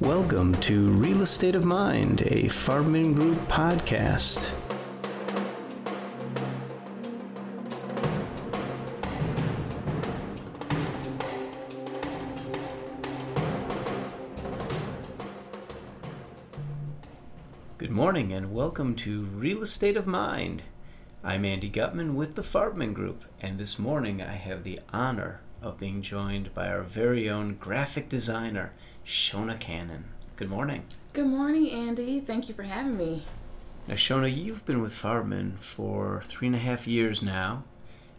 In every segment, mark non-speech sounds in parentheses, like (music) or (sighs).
Welcome to Real Estate of Mind, a Farbman Group podcast. Good morning and welcome to Real Estate of Mind. I'm Andy Gutman with the Farbman Group, and this morning I have the honor of being joined by our very own graphic designer, Shona Cannon. Good morning. Good morning, Andy. Thank you for having me. Now, Shona, you've been with Farbman for three and a half years now.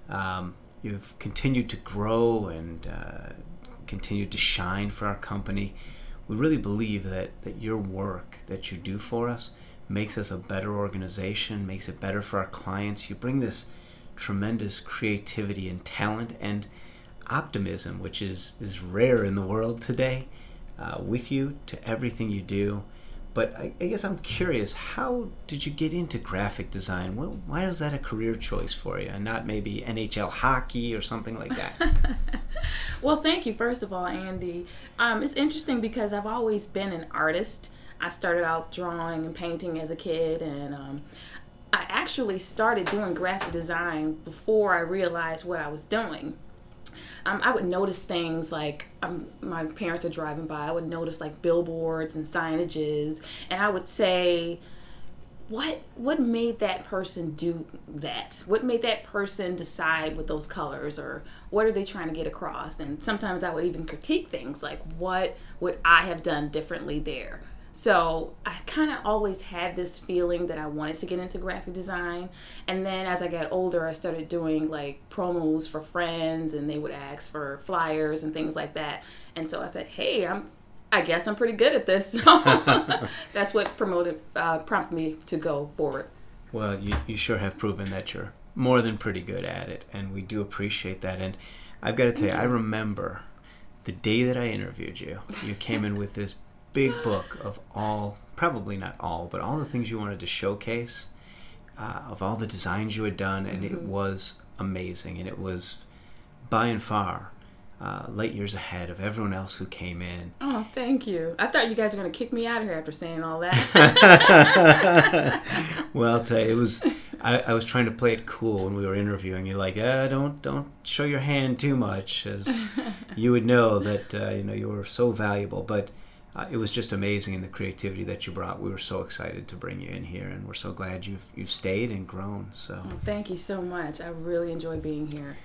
Um, you've continued to grow and uh, continued to shine for our company. We really believe that, that your work that you do for us makes us a better organization, makes it better for our clients. You bring this tremendous creativity and talent and optimism, which is, is rare in the world today, uh, with you to everything you do. But I, I, guess I'm curious, how did you get into graphic design? Why is that a career choice for you and not maybe NHL hockey or something like that? (laughs) well, thank you, first of all, Andy. Um, it's interesting because I've always been an artist. I started out drawing and painting as a kid, and um, I actually started doing graphic design before I realized what I was doing um, I would notice things like um, my parents are driving by. I would notice like billboards and signages, and I would say, "What what made that person do that? What made that person decide with those colors, or what are they trying to get across?" And sometimes I would even critique things like, "What would I have done differently there?" So I kind of always had this feeling that I wanted to get into graphic design. And then as I got older, I started doing like promos for friends and they would ask for flyers and things like that. And so I said, hey, I'm I guess I'm pretty good at this. (laughs) So (laughs) that's what promoted uh, prompted me to go forward. Well, you, you sure have proven that you're more than pretty good at it, and we do appreciate that. And I've got to tell you, I remember the day that I interviewed you. You came in with this big book of all, probably not all, but all the things you wanted to showcase, uh, of all the designs you had done, and mm-hmm. it was amazing. And it was by and far uh, light years ahead of everyone else who came in. Oh, thank you. I thought you guys were going to kick me out of here after saying all that. (laughs) well, I'll tell you, it was. I, I, was trying to play it cool when we were interviewing. You're like, uh, don't don't show your hand too much, as (laughs) you would know that uh, you know you were so valuable. But uh, it was just amazing in the creativity that you brought. We were so excited to bring you in here, and we're so glad you've you've stayed and grown. So well, thank you so much. I really enjoy being here.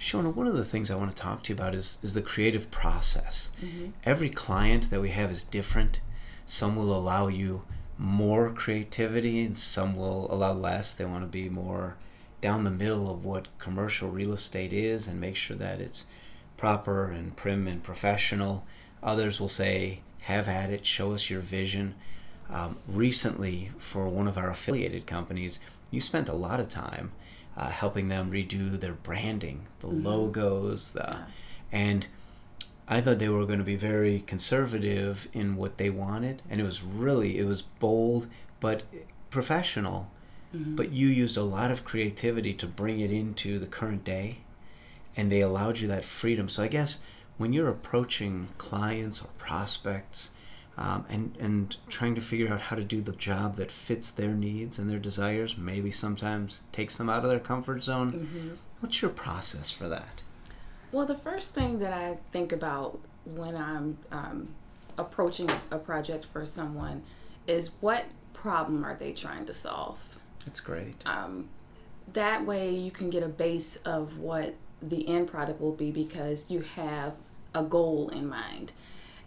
Shona, one of the things I want to talk to you about is is the creative process. Mm-hmm. Every client that we have is different. Some will allow you more creativity, and some will allow less. They want to be more down the middle of what commercial real estate is and make sure that it's proper and prim and professional. Others will say have at it, show us your vision. Um, recently, for one of our affiliated companies, you spent a lot of time uh, helping them redo their branding, the mm-hmm. logos, the, yeah. and I thought they were going to be very conservative in what they wanted, and it was really it was bold but professional. Mm-hmm. But you used a lot of creativity to bring it into the current day, and they allowed you that freedom. So I guess when you're approaching clients or prospects um, and, and trying to figure out how to do the job that fits their needs and their desires, maybe sometimes takes them out of their comfort zone, mm-hmm. what's your process for that? Well, the first thing that I think about when I'm um, approaching a project for someone is what problem are they trying to solve? That's great. Um, that way you can get a base of what the end product will be because you have a goal in mind.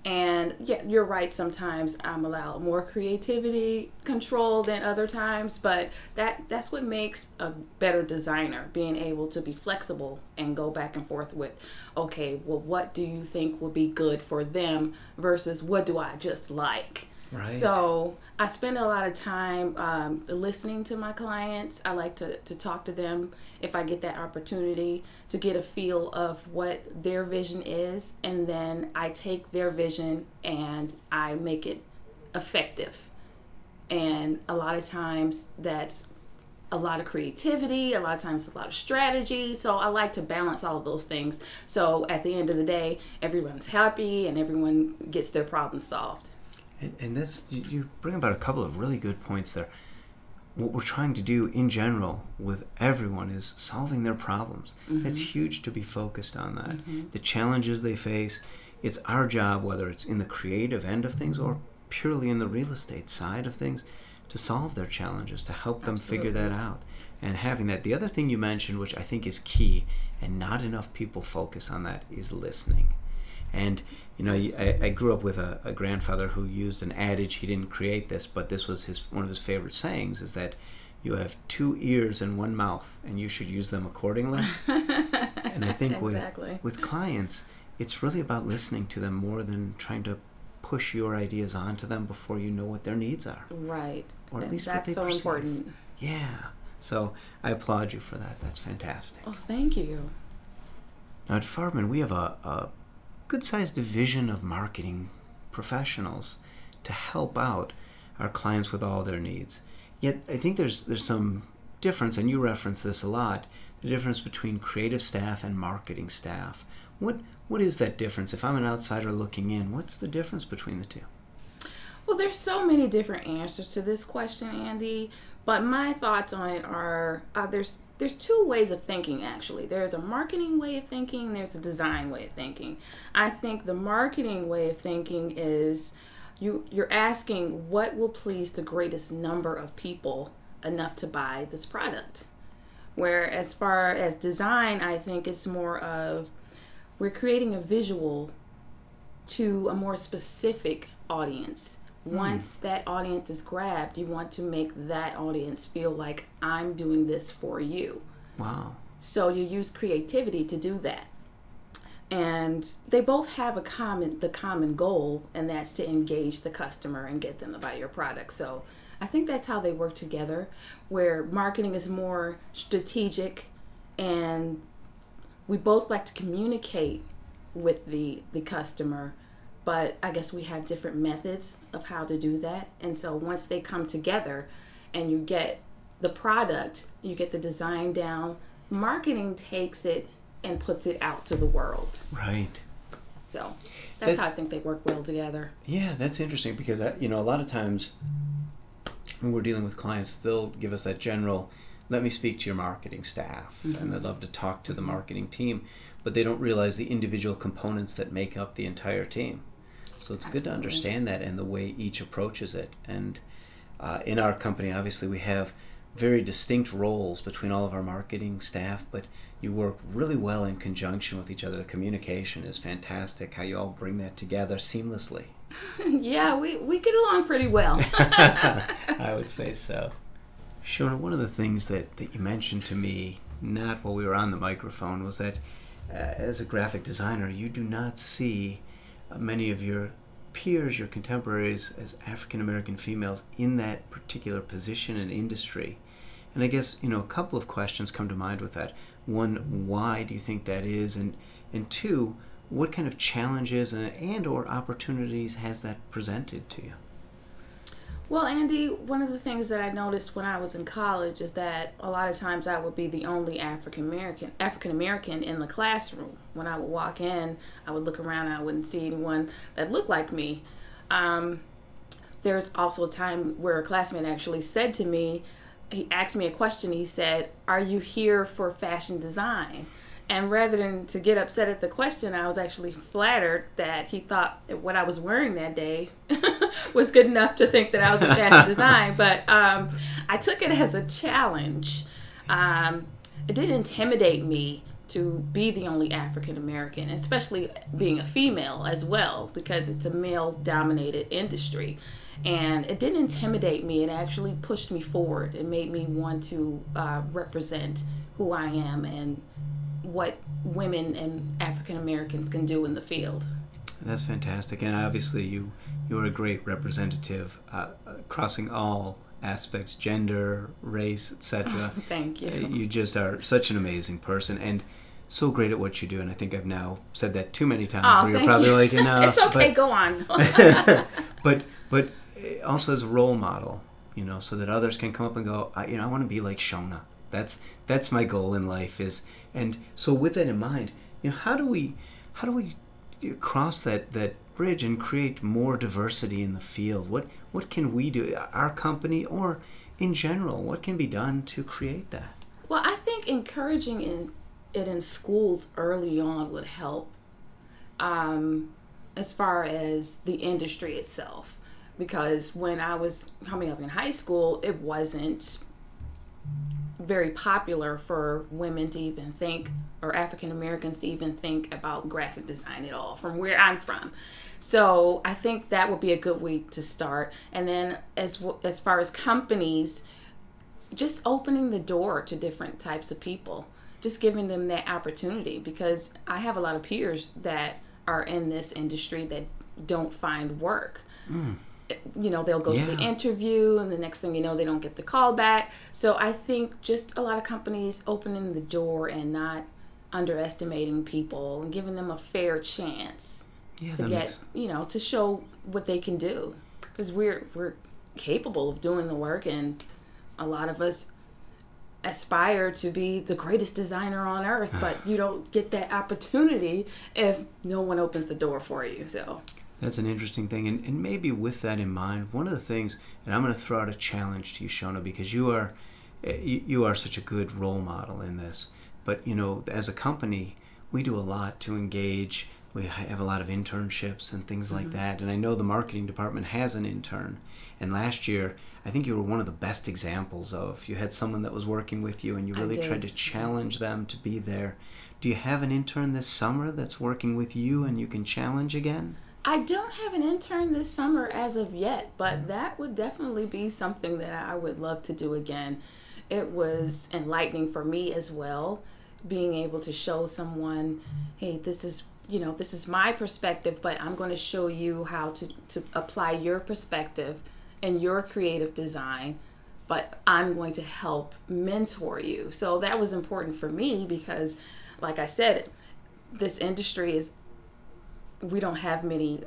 And yeah, you're right. Sometimes I'm allowed more creativity control than other times, but that that's what makes a better designer, being able to be flexible and go back and forth with, okay, well, what do you think will be good for them versus what do I just like? Right. So I spend a lot of time um, listening to my clients. I like to, to talk to them if I get that opportunity to get a feel of what their vision is. And then I take their vision and I make it effective. And a lot of times that's a lot of creativity, a lot of times a lot of strategy. So I like to balance all those things. So at the end of the day, everyone's happy and everyone gets their problem solved. And, and that's you, you bring about a couple of really good points there. What we're trying to do in general with everyone is solving their problems. Mm-hmm. It's huge to be focused on that. The challenges they face. It's our job, whether it's in the creative end of things or purely in the real estate side of things, to solve their challenges, to help them figure that out. And having that. The other thing you mentioned, which I think is key, and not enough people focus on that, is listening. And you know, I, I grew up with a, a grandfather who used an adage. He didn't create this, but this was his one of his favorite sayings: is that you have two ears and one mouth, and you should use them accordingly. and I think (laughs) Exactly. with with clients, it's really about listening to them more than trying to push your ideas onto them before you know what their needs are. Right. Or at And least what that's they so perceive. important. Yeah. So I applaud you for that. That's fantastic. Oh, thank you. Now at Farbman, we have a, a good-sized division of marketing professionals to help out our clients with all their needs. Yet I think there's there's some difference, and you reference this a lot. The difference between creative staff and marketing staff. What what is that difference? If I'm an outsider looking in, what's the difference between the two? Well, there's so many different answers to this question, Andy. But my thoughts on it are uh, there's there's two ways of thinking actually. There's a marketing way of thinking. There's a design way of thinking. I think the marketing way of thinking is you you're asking what will please the greatest number of people enough to buy this product. Where as far as design, I think it's more of we're creating a visual to a more specific audience. Hmm. Once that audience is grabbed, you want to make that audience feel like I'm doing this for you. Wow. So you use creativity to do that. And they both have a common the common goal and that's to engage the customer and get them to buy your product. So I think that's how they work together where marketing is more strategic and we both like to communicate with the the customer but i guess we have different methods of how to do that and so once they come together and you get the product you get the design down marketing takes it and puts it out to the world Right. so that's, That's- how i think they work well together Yeah, that's interesting because uh, you know a lot of times when we're dealing with clients, they'll give us that general, "Let me speak to your marketing staff," and they'd love to talk to the marketing team, but they don't realize the individual components that make up the entire team. So it's good to understand that and the way each approaches it. And uh, in our company, obviously, we have very distinct roles between all of our marketing staff, but you work really well in conjunction with each other. The communication is fantastic. How you all bring that together seamlessly. (laughs) yeah we, we get along pretty well (laughs) I would say (laughs) so. Shona, one of the things that, that you mentioned to me, not while we were on the microphone, was that uh, as a graphic designer, you do not see Uh, many of your peers, your contemporaries, as African American females in that particular position and industry. And I guess, you know, a couple of questions come to mind with that. One, why do you think that is? And, and two, what kind of challenges and, and or opportunities has that presented to you? Well, Andy, one of the things that I noticed when I was in college is that a lot of times I would be the only African American African American in the classroom. When I would walk in, I would look around and I wouldn't see anyone that looked like me. Um, there's also a time where a classmate actually said to me, he asked me a question. He said, "Are you here for fashion design?" And rather than to get upset at the question, I was actually flattered that he thought what I was wearing that day (laughs) was good enough to think that I was in (laughs) fashion design. But um, I took it as a challenge. Um, it didn't intimidate me to be the only African American, especially being a female as well, because it's a male dominated industry. And it didn't intimidate me, it actually pushed me forward. It made me want to uh, represent who I am and what women and African Americans can do in the field. That's fantastic, and obviously you you are a great representative, uh, crossing all aspects, gender, race, etc. (laughs) Thank you. You just are such an amazing person, and so great at what you do. And I think I've now said that too many times. Oh, where you're probably you. like, enough. (laughs) it's okay, but- go on. (laughs) but but also as a role model, you know, so that others can come up and go, I, you know, I want to be like Shona. That's that's my goal in life is, and so with that in mind, you know, how do we how do we cross that that bridge and create more diversity in the field? What what can we do, our company or in general? What can be done to create that? Well, I think encouraging in, it in schools early on would help. Um, as far as the industry itself, because when I was coming up in high school, it wasn't very popular for women to even think or African Americans to even think about graphic design at all from where I'm from. So I think that would be a good way to start. And then as as far as companies, just opening the door to different types of people, just giving them that opportunity because I have a lot of peers that are in this industry that don't find work. Mm you know they'll go yeah. to the interview and the next thing you know they don't get the call back. So i think just a lot of companies opening the door and not underestimating people and giving them a fair chance yeah, to get makes... you know to show what they can do. Because we're we're capable of doing the work and a lot of us aspire to be the greatest designer on earth but (sighs) you don't get that opportunity if no one opens the door for you so that's an interesting thing. And, and maybe with that in mind, one of the things, and I'm going to throw out a challenge to you, Shona, because you are, eh, you, you are such a good role model in this. But, you know, as a company, we do a lot to engage. We have a lot of internships and things like mm-hmm. that. And I know the marketing department has an intern. And last year, I think you were one of the best examples of you had someone that was working with you and you really tried to challenge them to be there. Do you have an intern this summer that's working with you and you can challenge again? I don't have an intern this summer as of yet, but mm-hmm. that would definitely be something that I would love to do again. It was enlightening for me as well, being able to show someone, hey, this is you know this is my perspective but i'm going to show you how to, to apply your perspective and your creative design but i'm going to help mentor you so that was important for me because like i said this industry is we don't have many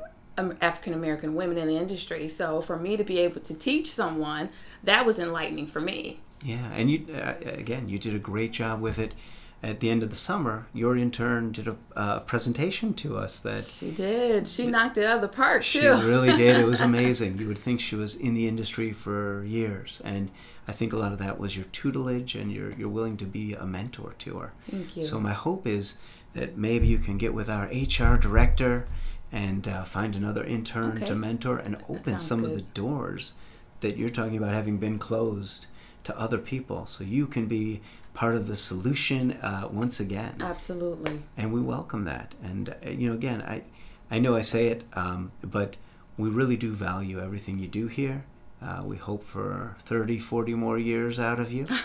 African American women in the industry. So for me to be able to teach someone, that was enlightening for me. Yeah, and you uh, again, you did a great job with it. At the end of the summer, your intern did a uh, presentation to us that she did. She knocked it out of the park. She too. really did. It was (laughs) amazing. You would think she was in the industry for years, and I think a lot of that was your tutelage and you're you're willing to be a mentor to her. Thank you. So my hope is that maybe you can get with our HR director and uh, find another intern okay. to mentor and open some good. of the doors that you're talking about having been closed to other people. So you can be part of the solution uh, once again. Absolutely. And we welcome that. And uh, you know again i i know i say it um, but we really do value everything you do here. Uh, we hope for 30 40 more years out of you. (laughs)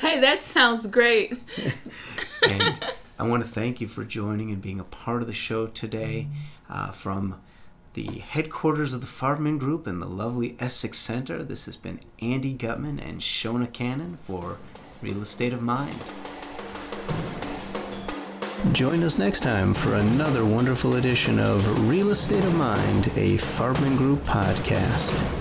Hey that sounds great (laughs) and I want to thank you for joining and being a part of the show today uh, from the headquarters of the Farbman Group in the lovely Essex Center. This has been Andy Gutman and Shona Cannon for Real Estate of Mind. Join us next time for another wonderful edition of Real Estate of Mind, a Farbman Group podcast.